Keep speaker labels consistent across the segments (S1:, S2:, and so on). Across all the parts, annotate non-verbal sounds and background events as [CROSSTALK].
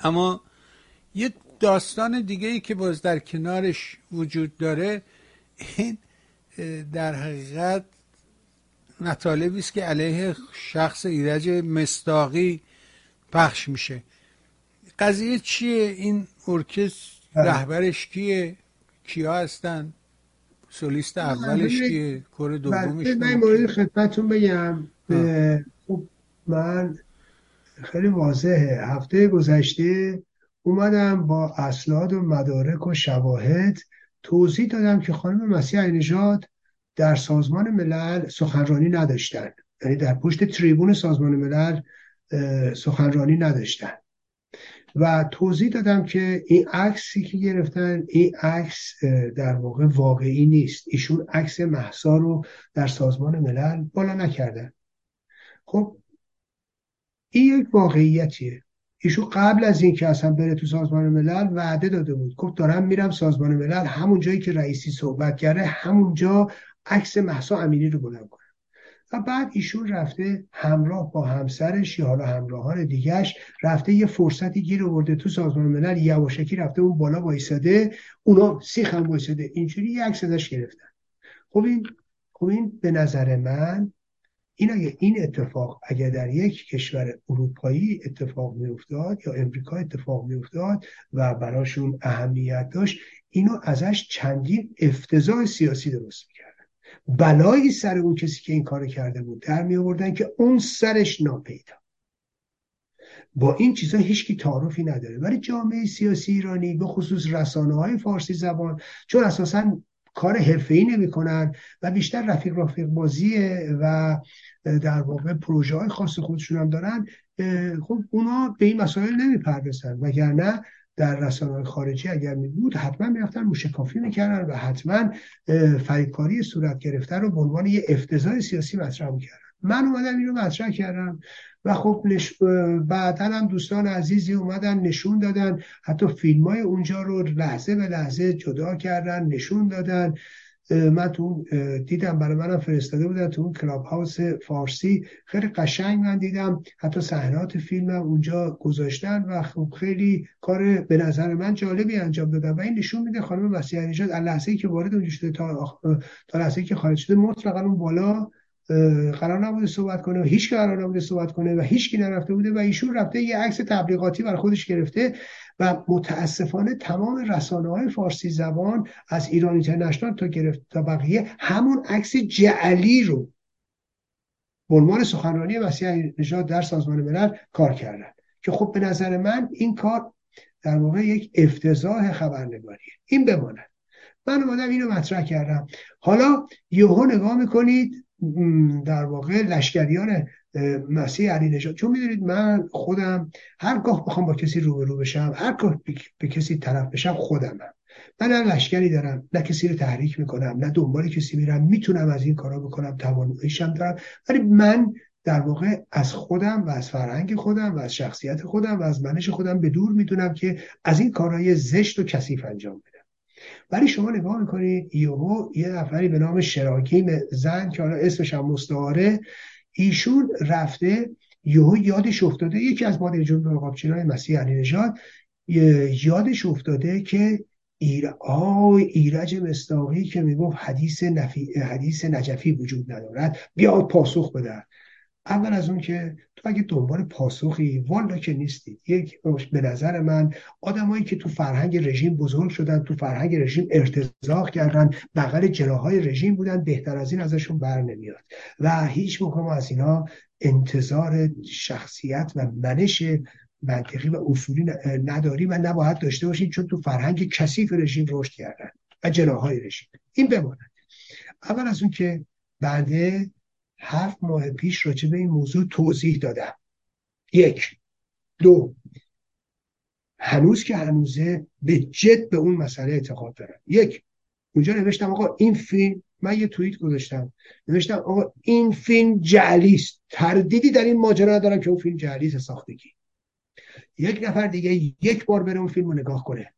S1: اما یه داستان دیگه ای که باز در کنارش وجود داره این در حقیقت مطالبی است که علیه شخص ایرج مستاقی پخش میشه. قضیه چیه؟ این ارکستر بله. رهبرش کیه؟ کیا هستن؟ سولیست اولش کیه؟ کور دومش
S2: بله، من مورد خدمتتون بگم. خب من خیلی واضحه. هفته گذشته اومدم با اسناد و مدارک و شواهد توضیح دادم که خانم مسیح نژاد در سازمان ملل سخنرانی نداشتن. یعنی در پشت تریبون سازمان ملل سخنرانی نداشتن. و توضیح دادم که این عکسی که گرفتن این عکس در واقع واقعی نیست. ایشون عکس محسا رو در سازمان ملل بالا نکردن. خب این یک واقعیتیه. ایشون قبل از اینکه اصلا بره تو سازمان ملل وعده داده بود. گفت دارم میرم سازمان ملل همون جایی که رئیسی صحبت کرده همونجا عکس محسا امینی رو بلند کنم. و بعد ایشون رفته همراه با همسرش یا حالا همراهان دیگهش رفته یه فرصتی گیر آورده تو سازمان ملل. یواشکی رفته اون بالا وایساده اونا سیخ هم وایساده. اینجوری یه عکس ازش گرفتن. خب این خب این به نظر من این اگه این اتفاق اگر در یک کشور اروپایی اتفاق میافتاد یا امریکا اتفاق میافتاد و براشون اهمیت داشت اینو ازش چندین افتضاح سیاسی درست می‌کردن. بلایی سر اون کسی که این کار کرده بود در می آوردن که اون سرش ناپیدا. با این چیزا هیچکی تعارفی نداره. ولی جامعه سیاسی ایرانی به خصوص رسانه های فارسی زبان چون اساسا کار حرفه‌ای نمی‌کنن و بیشتر رفیق رفیق بازیه و در واقع پروژه های خاص خودشون هم دارن خب اونا به این مسائل نمی‌پردازن. وگرنه در رسانه خارجی اگر می بود حتما می‌رفتن موشکافی می‌کردن و حتما فریدکاری صورت گرفته رو به عنوان یه افتضاح سیاسی مطرح می‌کردن. من اومدم اینو مطرح کردم. و خب نش... بعدا هم دوستان عزیزی اومدن نشون دادن. حتی فیلم های اونجا رو لحظه به لحظه جدا کردن نشون دادن. من تو دیدم برای منم فرستاده بودن تو اون کلاب هاوس فارسی. خیلی قشنگ من دیدم. حتی صحنات فیلم اونجا گذاشتن و خب خیلی کار به نظر من جالبی انجام دادن. و این نشون میده خانم مسیح نژاد از لحظه که وارد اونجا شده تا تا لحظه که خارج شده مطلقا اون بالا قرار نبوده صحبت کنه و هیچ قرار نبوده صحبت کنه و هیچ کی نرفته بوده و ایشون رفته یه عکس تبلیغاتی برای خودش گرفته و متاسفانه تمام رسانه های فارسی زبان از ایران اینترنشنال تا گرفت تا بقیه همون عکس جعلی رو عنوان سخنرانی مسیح نژاد در سازمان ملل کار کردن که خب به نظر من این کار در واقع یک افتضاح خبرنگاریه. این بماند. من اومدم اینو مطرح کردم. حالا یهو نگاه می‌کنید. در واقع لشکریان مسیح علی نژاد. چون می‌دونید من خودم هرگاه بخوام با کسی روبرو بشم هرگاه به کسی طرف بشم خودمم. من نه لشکری دارم نه کسی رو تحریک می‌کنم نه دنبال کسی میرم می‌تونم از این کارا بکنم تواناییشم دارم. ولی من در واقع از خودم و از فرهنگ خودم و از شخصیت خودم و از منش خودم به دور می‌دونم که از این کارهای زشت و کثیف انجام بدم. ولی شما نگاه می‌کنید یهو یه نفری به نام شراکیم زن که حالا اسمش هم مستعاره ایشون رفته یهو یادش افتاده یکی از مادر جنوب های مسیح علی نژاد یادش افتاده که ایر آی ایرج مستاقی که می‌گفت حدیث نفی حدیث نجفی وجود ندارد. بیاد پاسخ بده. اول از اون که تو اگه دنبال پاسخی والا که نیستید یک به نظر من آدمایی که تو فرهنگ رژیم بزرگ شدن تو فرهنگ رژیم ارتزاق کردن بغل جراهای رژیم بودن بهتر از این ازشون بر نمیاد. و هیچ موقع از اینا انتظار شخصیت و منش منطقی و اصولی نداری و نباید داشته باشید چون تو فرهنگ کثیف رژیم رشد کردن و جناهای رژیم. این بماند. اول از اون که بنده هفت ماه پیش راجع به این موضوع توضیح دادم. یک. دو. هنوز که هنوزه به جد به اون مسئله اعتقاد دارم. یک. اونجا نوشتم آقا این فیلم من یه توییت گذاشتم. نوشتم آقا این فیلم جعلی است. تردیدی در این ماجرا ندارم که اون فیلم جعلی است ساختگی. یک نفر دیگه یک بار بره اون فیلم رو نگاه کنه.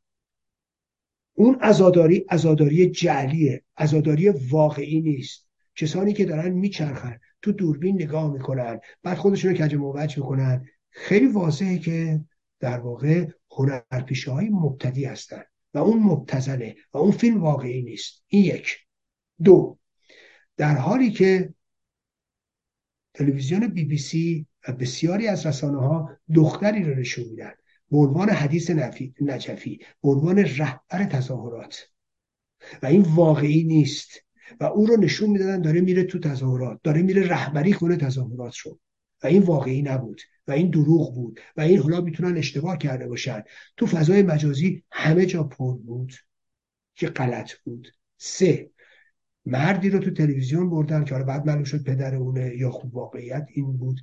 S2: اون ازاداری ازاداری جعلیه. ازاداری واقعی نیست. کسانی که دارن میچرخن تو دوربین نگاه می‌کنن بعد خودشون رو کج موج می‌کنن. خیلی واضحه که در واقع هنرپیشه های مبتدی هستند و اون مبتزله و اون فیلم واقعی نیست. این یک. دو. در حالی که تلویزیون بی بی سی و بسیاری از رسانه ها دختری رو نشون میدن به عنوان حدیث نجفی به عنوان رهبر تظاهرات. و این واقعی نیست. و او رو نشون می‌دادن داره میره تو تظاهرات داره میره رهبری کنه تظاهرات رو و این واقعی نبود و این دروغ بود و این حالا می‌تونن اشتباه کرده باشن. تو فضای مجازی همه جا پر بود که غلط بود. سه مردی رو تو تلویزیون بردن که حالا بعد معلوم شد پدر اونه یا خوب واقعیت این بود.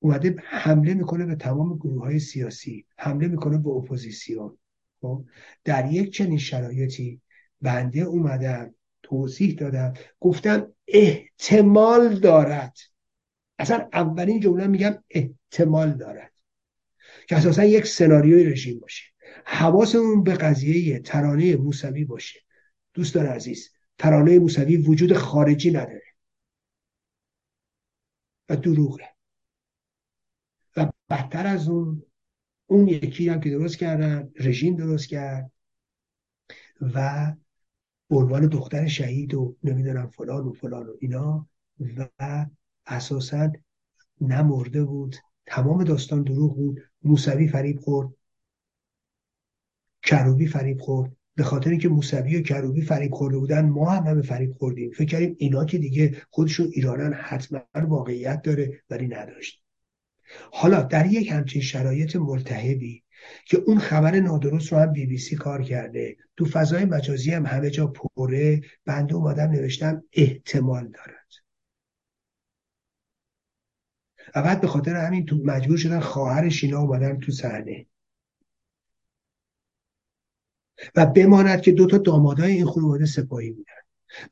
S2: اومده حمله می‌کنه به تمام گروه های سیاسی حمله می‌کنه به اپوزیسیون. خب در یک چنین شرایطی بنده اومدم توضیح دادم گفتم احتمال دارد. اصلا اولین جمله میگم احتمال دارد. که اساسا یک سناریوی رژیم باشه. حواسمون به قضیه ترانه موسوی باشه. دوستان عزیز ترانه موسوی وجود خارجی نداره. و دروغه. و بدتر از اون اون یکی هم که درست کردن رژیم درست کرد. و عنوان دختر شهید و نمی‌دونم فلان و فلان و اینا و اساسا نمرده بود. تمام داستان دروغ بود. موسوی فریب خورد. کروبی فریب خورد. به خاطر اینکه موسوی و کروبی فریب خورده بودن ما هم همه فریب خوردیم. فکر کردیم اینا که دیگه خودشون ایرانن حتما واقعیت داره ولی نداشت. حالا در یک همچین شرایط ملتهبی که اون خبر نادرست رو هم بی بی سی کار کرده. تو فضای مجازی هم همه جا پره بنده اومدم نوشتم احتمال دارد. و بعد به خاطر همین تو مجبور شدن خواهرش اینا اومدن تو صحنه. و بماند که دوتا دامادای این خانواده سپاهی بودن.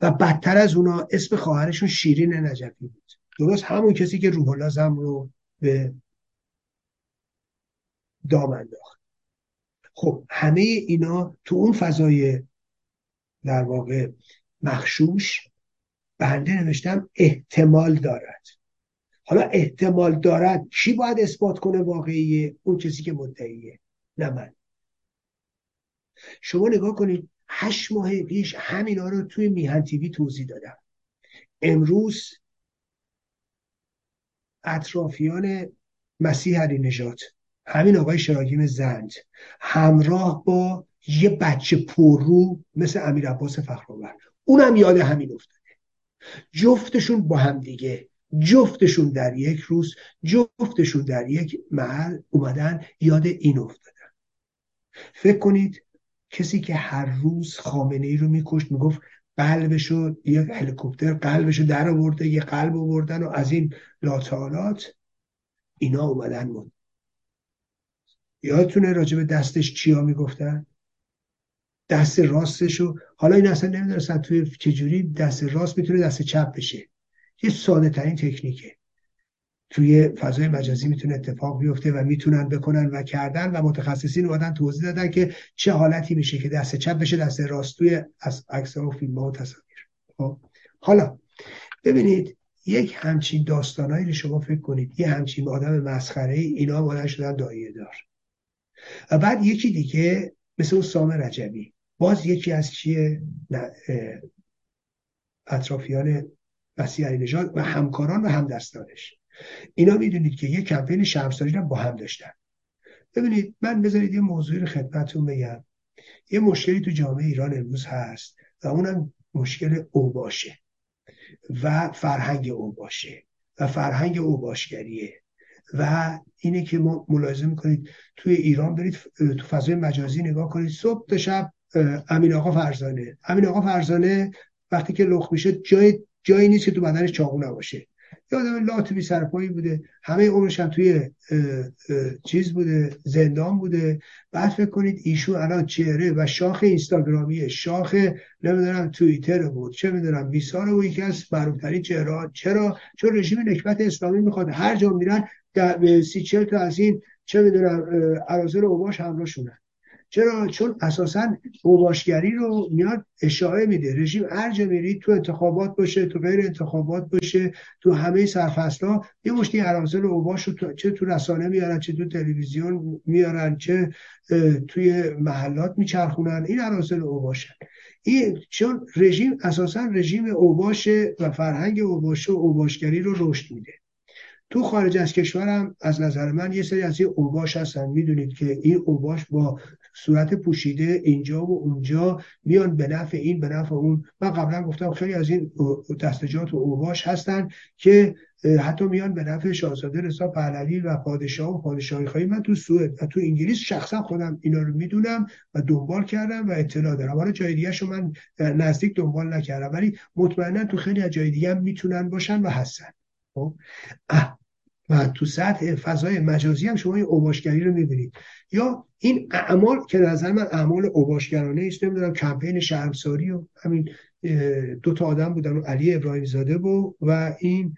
S2: و بدتر از اونا اسم خواهرشون شیرین نجفی بود. درست همون کسی که روح الله رو به دام انداخت. خب همه اینا تو اون فضای در واقع مخشوش بنده نوشتم احتمال دارد. حالا احتمال دارد کی باید اثبات کنه واقعیه؟ اون کسی که مدعیه نه من. شما نگاه کنید هشت ماه پیش همینا رو توی میهن تیوی توضیح دادم. امروز اطرافیان مسیح علی نجات همین آقای شراگیم زند همراه با یه بچه پررو مثل امیر عباس فخرآور. اونم یاد همین افتاده. جفتشون با هم دیگه. جفتشون در یک روز جفتشون در یک محل اومدن یاد این افتادن. فکر کنید کسی که هر روز خامنه ای رو میکشت می‌گفت قلبشو یه هلیکوپتر قلبشو در آورده یه قلب آوردن و از این لاتالات اینا اومدن یادتونه راجب دستش چیا می‌گفتن؟ دست راستشو حالا این اصلا نمی‌دونستن توی چجوری دست راست می‌تونه دست چپ بشه. یه ساده ترین تکنیکه. توی فضای مجازی می‌تونه اتفاق بیفته و می‌تونن بکنن و کردن و متخصصین اومدن توضیح دادن که چه حالتی میشه که دست چپ بشه دست راست توی از عکس و فیلم و تصاویر. خب حالا ببینید یک همچین داستانایی رو شما فکر کنید. یه همچین آدم مسخره ای اینا مادر شدن دایه دار. و بعد یکی دیگه مثل سام رجبی. باز یکی از چیه؟ اطرافیان مسیح علی نژاد و همکاران و همدستانش. اینا می‌دونید که یه کمپین شرمسازی رو با هم داشتن. ببینید من بذارید یه موضوعی رو خدمتتون بگم. یه مشکلی تو جامعه ایران امروز هست و اونم مشکل اوباشه و فرهنگ اوباشه و فرهنگ اوباشگریه و اینه که ما ملاحظه می‌کنید توی ایران برید تو فضای مجازی نگاه کنید. صبح تا شب امین آقا فرزانه. امین آقا فرزانه وقتی که لخ میشه جای جایی نیست که تو بدنش چاقو نباشه. یه آدم لات بی سرپایی بوده. همه عمرش هم توی چیز بوده زندان بوده. بعد فکر کنید ایشون الان چهره و شاخ اینستاگرامیه شاخ نمی‌دونم توییتر بود چه می‌دونم بیسار و یکی از معروفترین چهره چرا؟ چون رژیم نکبت اسلامی می‌خواد. هر جا میرن سی چل تا از این چه می‌دونم ارازل اوباش همراهشونن چرا؟ چون اساسا اوباشگری رو میاد اشاعه میده. رژیم هر میری تو انتخابات باشه تو غیر انتخابات باشه تو همه سرفصلا یه مشتی ارازل اوباش رو چه تو رسانه میارن چه تو تلویزیون میارن چه توی محلات میچرخونن. این ارازل اوباشن. این چون رژیم اساسا رژیم اوباشه و فرهنگ اوباش و اوباشگری رو رشد میده. تو خارج از کشورم از نظر من یه سری از این اوباش هستن. می‌دونید که این اوباش با صورت پوشیده اینجا و اونجا میان به نفع این به نفع اون. من قبلا گفتم خیلی از این دستجات و اوباش هستن که حتی میان به نفع شاهزاده رضا پهلوی و پادشاه و پادشاهی خواهی. من تو سوئد و تو انگلیس شخصا خودم اینا رو می‌دونم و دنبال کردم و اطلاع دارم. حالا جای دیگه من نزدیک دنبال نکردم ولی مطمئنا تو خیلی از جای دیگه هم می‌تونن باشن و هستن. خب؟ و تو سطح فضای مجازی هم شما این اوباشگری رو می‌بینید. یا این اعمال که نظر من اعمال اوباشگرانه است نمی‌دونم کمپین شرمساری و همین دو تا آدم بودن و علی ابراهیم زاده بود و این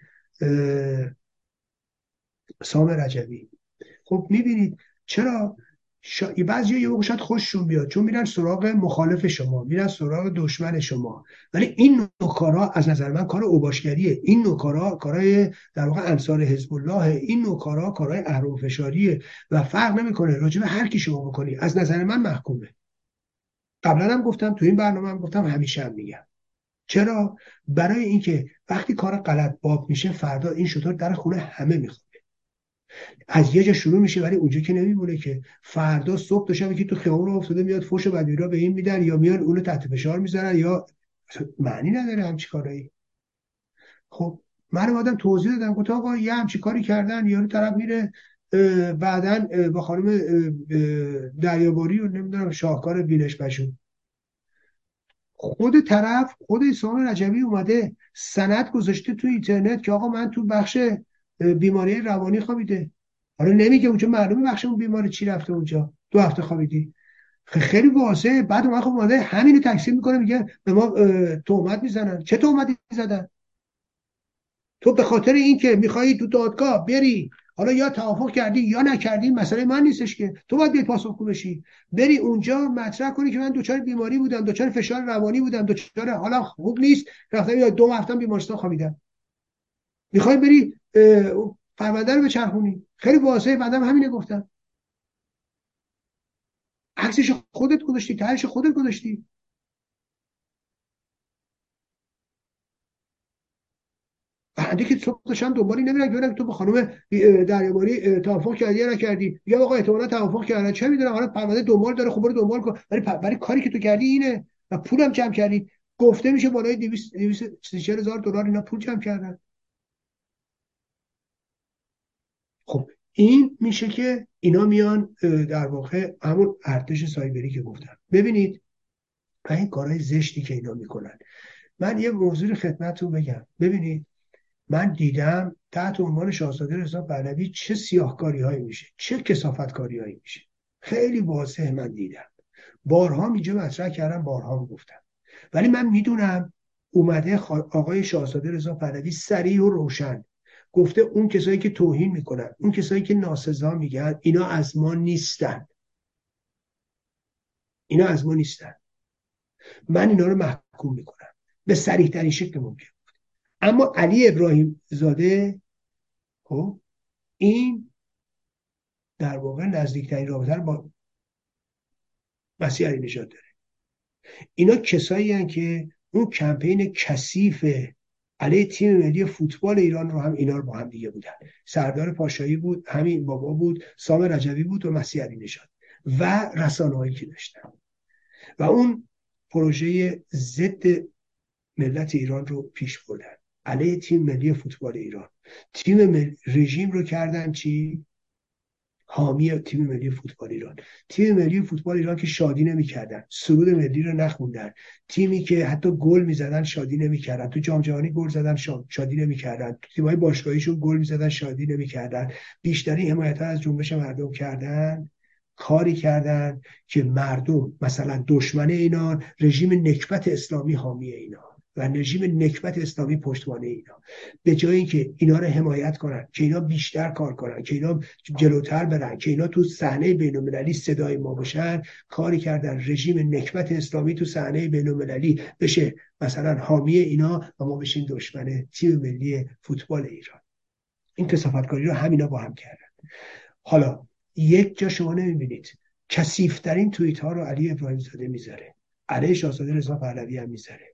S2: سام رجبی. خب می‌بینید چرا شا... بعضی یه شاید خوششون بیاد چون میرن سراغ مخالف شما میرن سراغ دشمن شما. ولی این نوع از نظر من کار اوباشگریه. این نوع کارا کارهای در واقع انصار حزب الله این نوع کارا کارهای اهرم فشاریه و فرق نمی‌کنه. راجع به هر کی شما بکنی. از نظر من محکومه. قبلا هم گفتم تو این برنامه هم گفتم همیشه هم میگم. چرا؟ برای اینکه وقتی کار غلط باب میشه فردا این شطور در خونه همه می‌خواد از یه جا شروع میشه ولی اونجا که نمیمونه که فردا صبح تا شب که تو خیابون افتاده میاد فوش بدیرا به این میدن یا میان اونو تحت فشار می‌ذارن یا معنی نداره همچی کارایی خب من آدم توضیح دادم گفت آقا یه همچی کاری کردن یارو طرف میره بعدا با خانم دریاباری و نمی‌دونم شاهکار بینش بشون خود طرف خود اسلام رجبی اومده سند گذاشته تو اینترنت که آقا من تو بخش بیماری روانی خوابیده. حالا نمیگه اونجا معلومه بخش اون بیماری چی رفته اونجا. دو هفته خوابیدی. خیلی واضحه. بعد من خب اومده همینو تکسیم می‌کنه میگه به ما تهمت می‌زنن. چه تهمتی زدن تو به خاطر اینکه میخوایی تو دادگاه بری حالا یا توافق کردی یا نکردی مسئله من نیستش که. تو باید بیای پاسخگو بشی. بری اونجا مطرح کنی که من دچار بیماری بودم دچار فشار روانی بودم دچار حالا خوب نیست. رفتم یا دو هفته بیمارستان خوابیدم. می‌خوای بری پرونده رو بچرخونی. خیلی واضحه بعدم همینه گفتم عکسش خودت گذاشتی تهش خودت گذاشتی. بنده که صبح داشتم دنبالی نمیرم ببینم تو با خانم دریاباری توافق کردی یا نکردی. یا آقا احتمالاً توافق کردن. چه می‌دونم حالا پرونده دنبال داره خب برو دنبال کن. ولی برای کاری که تو کردی اینه. و پولم جمع کردی. گفته میشه بالای 200 هزار دلار اینا پول جمع کردن. خب این میشه که اینا میان در واقع همون ارتش سایبری که گفتم. ببینید این کارهای زشتی که اینا می‌کنن. من یه موضوع خدمتتون بگم. ببینید من دیدم تحت عنوان شاهزاده رضا پهلوی چه سیاهکاری هایی میشه چه کسافت کاری هایی میشه. خیلی واضح من دیدم. بارها اینجا مطرح کردم بارها گفتم. ولی من می‌دونم اومده آقای شاهزاده رضا پهلوی سریع و روشن. گفته اون کسایی که توهین می‌کنن اون کسایی که ناسزا میگن اینا از ما نیستن. اینا از ما نیستن. من اینا رو محکوم می‌کنم. به سریح ترین شکل ممکن اما علی ابراهیم زاده خب این در واقع نزدیکترین رابطه با مسیح علی نجات داره. اینا کسایی هن که اون کمپین کثیف علیه تیم ملی فوتبال ایران رو هم اینا رو با هم دیگه بودن. سردار پاشایی بود همین بابا بود سام رجوی بود و مسیح علی نژاد و رسانه‌ای که داشتن. و اون پروژه ضد ملت ایران رو پیش بردن. علیه تیم ملی فوتبال ایران. تیم رژیم رو کردن چی؟ حامی تیم ملی فوتبال ایران. تیم ملی فوتبال ایران که شادی نمی‌کردن. سرود ملی رو نخوندن. تیمی که حتی گل می‌زدن شادی نمی‌کردن. تو جام جهانی گل زدن شادی نمی‌کردن. تو تیمای باشگاهیشون گل می‌زدن شادی نمی‌کردن. بیشتری حمایت از جنبش مردم کردن. کاری کردن که مردم مثلا دشمن اینا رژیم نکبت اسلامی حامی اینا و رژیم نکبت اسلامی پشتوانه اینا. به جای اینکه اینا رو حمایت کنن که اینا بیشتر کار کنن که اینا جلوتر برن که اینا تو صحنه بین‌المللی صدای ما باشن کاری کردن رژیم نکبت اسلامی تو صحنه بین‌المللی بشه مثلا حامی اینا و ما بشیم دشمن تیم ملی فوتبال ایران. این کسافتکاری رو همینا با هم کردن. حالا یک جا شما نمی‌بینید کسیفترین توییت ها رو علی ابراهیم زاده می‌ذاره. علیه شاهزاده رضا پهلوی هم می‌ذاره.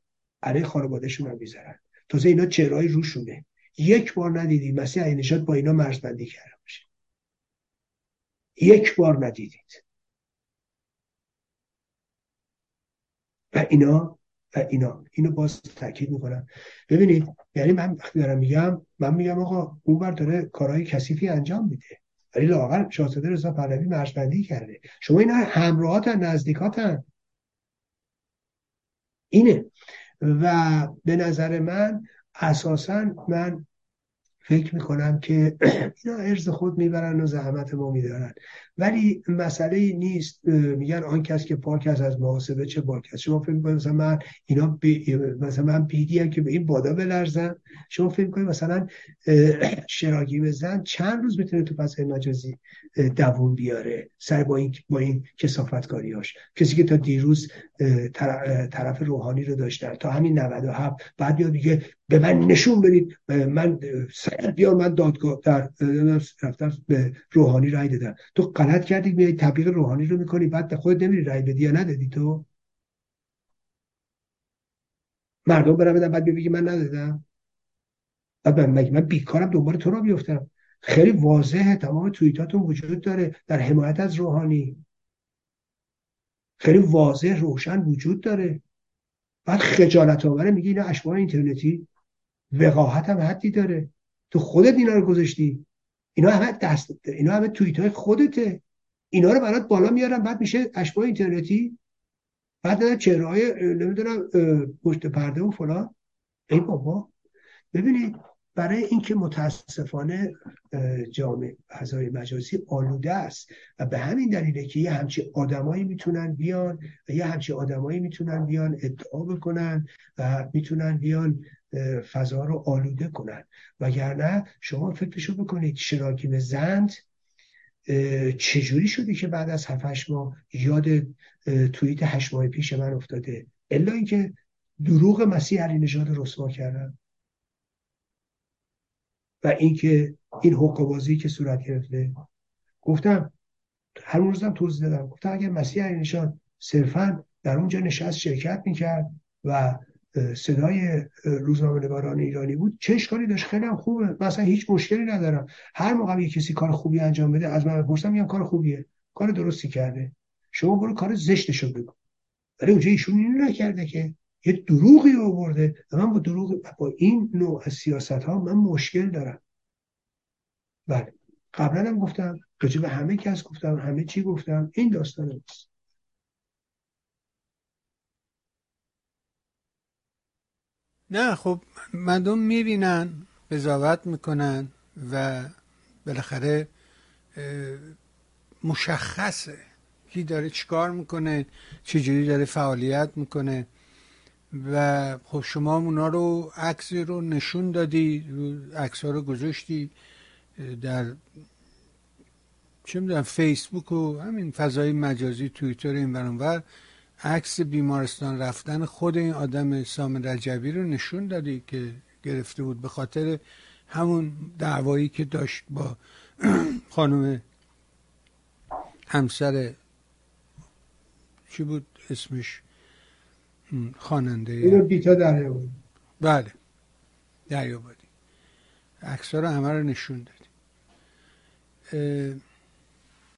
S2: علیه خانوادهشون هم می‌ذارن. تازه اینا چهرهای روشونه. یک بار ندیدی مسیح عینشاد با اینا مرزبندی کرده باشه. یک بار ندیدید. و اینا و اینا. اینو باز تاکید می‌کنم. ببینید یعنی من وقتی دارم میگم من میگم آقا اون بر داره کارهای کثیفی انجام میده. ولی لاغر شاهزاده رضا پهلوی مرزبندی کرده. شما اینا همراهاتن نزدیکاتن. اینه. و به نظر من اساسا من فکر می‌کنم که [CLEARS THROAT] اینا ارز خود می‌برن و زحمت ما میدارن. ولی مسئله نیست میگن آن کس که پاک است از محاسبه چه پاک است. شما فکر می‌کنید مثلا من اینا بی... مثلا من بیدی که به این بادا بلرزم. شما فکر می‌کنید مثلا [CLEARS THROAT] شراگی بزن چند روز می‌تونه تو فضای مجازی دووم بیاره؟ سر با این با این کسافتکاریاش کسی که تا دیروز طرف روحانی رو داشتن تا همین 97 بعد یا دیگه به من نشون بدید. من بیار من دادگاه در رفتن به روحانی رای دادم تو غلط کردی میای تبلیغ روحانی رو می‌کنی بعد خود نمیری رای بدی یا ندادی تو؟ مردم برم بدن بعد بگی من ندادم. بعد من من بیکارم دنبال تو رو بیفتم. خیلی واضحه تمام توییتاتون وجود داره در حمایت از روحانی. خیلی واضح روشن وجود داره. بعد خجالت آوره میگه اینا اشباه اینترنتی. وقاحت هم حدی داره. تو خودت اینا رو گذاشتی. اینا همه دست اینا همه توییت های خودته. اینا رو برات بالا میارن بعد میشه اشباه اینترنتی. بعد چهره های نمی‌دونم پشت پرده و فلان. ای بابا. ببینید برای اینکه متاسفانه جامعه فضای مجازی آلوده است و به همین دلیله که یه همچی آدمایی می‌تونن بیان و یه همچی آدمایی می‌تونن بیان ادعا بکنن و می‌تونن بیان فضا رو آلوده کنن. وگرنه شما فکرشو بکنید شراکیم زند چجوری شده که بعد از 7 ماه یاد توییت هشت ماه پیش من افتاده؟ الا اینکه دروغ مسیح علی نژاد رسوا کردن. و اینکه این حقوق که صورت گرفته. گفتم هر روزم توضیح دادم. گفتم اگر مسیح علی نژاد صرفا در اونجا نشست شرکت می‌کرد و صدای روزنامه نگاران ایرانی بود. چه اشکالی داشت؟ خیلی هم خوبه. مثلا هیچ مشکلی ندارم. هر موقع یه کسی کار خوبی انجام بده از من بپرسم میگم کار خوبیه. کار درستی کرده. شما برو کار زشتش رو بگو. ولی اونجا ایشون اینو نکرده که یه دروغی آورده و من با دروغ با این نوع از سیاست ها من مشکل دارم. بله. قبلا هم گفتم راجع به همه کس گفتم همه چی گفتم. این داستان نیست
S1: نه خب مردم می‌بینن قضاوت می‌کنن و بالاخره مشخصه کی داره چیکار می‌کنه چجوری داره فعالیت می‌کنه و خب شما اونا رو عکسی رو نشون دادی عکس ها رو گذاشتی در چه می‌دونم فیسبوک و همین فضای مجازی توییتر این برانور عکس بیمارستان رفتن خود این آدم سام رجبی رو نشون دادی که گرفته بود به خاطر همون دعوایی که داشت با [CLEARS THROAT] خانم همسر چی بود اسمش؟ خواننده.
S2: اینو بیتا بود.
S1: بله. بودی. عکس رو همه رو نشون دادی.